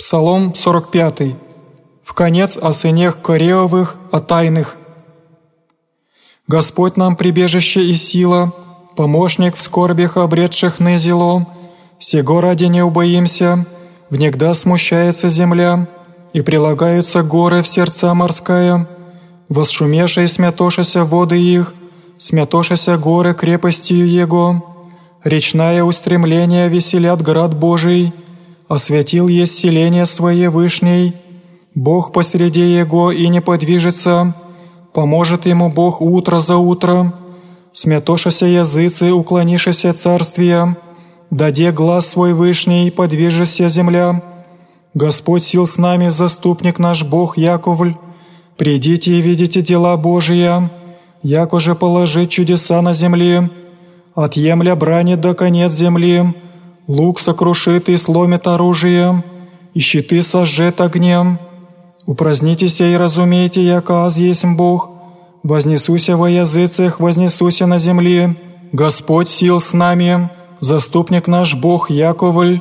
Псалом 45. В конец о сынях Кореовых, о тайных. Господь нам прибежище и сила, помощник в скорбях обретших на зело. Сего ради не убоимся, внегда смущается земля, и прилагаются горы в сердца морская. Восшумевшие смятошися воды их, смятошися горы крепостью Его. Речное устремление веселят град Божий, осветил есть селение Свое Вышней, Бог посреди Его и не подвижется, поможет ему Бог утро за утром, смятошася языцы, уклонишися царствия, даде глаз свой Вышний, подвижется земля. Господь сил с нами, заступник наш Бог Яковль, придите и видите дела Божия, як уже положить чудеса на земле, отъемля брани до конец земли, Лук сокрушит и сломит оружие, и щиты сожжет огнем. Упразднитесь и разумейте, яко аз есть Бог. Вознесуся во языцах, вознесуся на земле. Господь сил с нами, заступник наш Бог Яковль,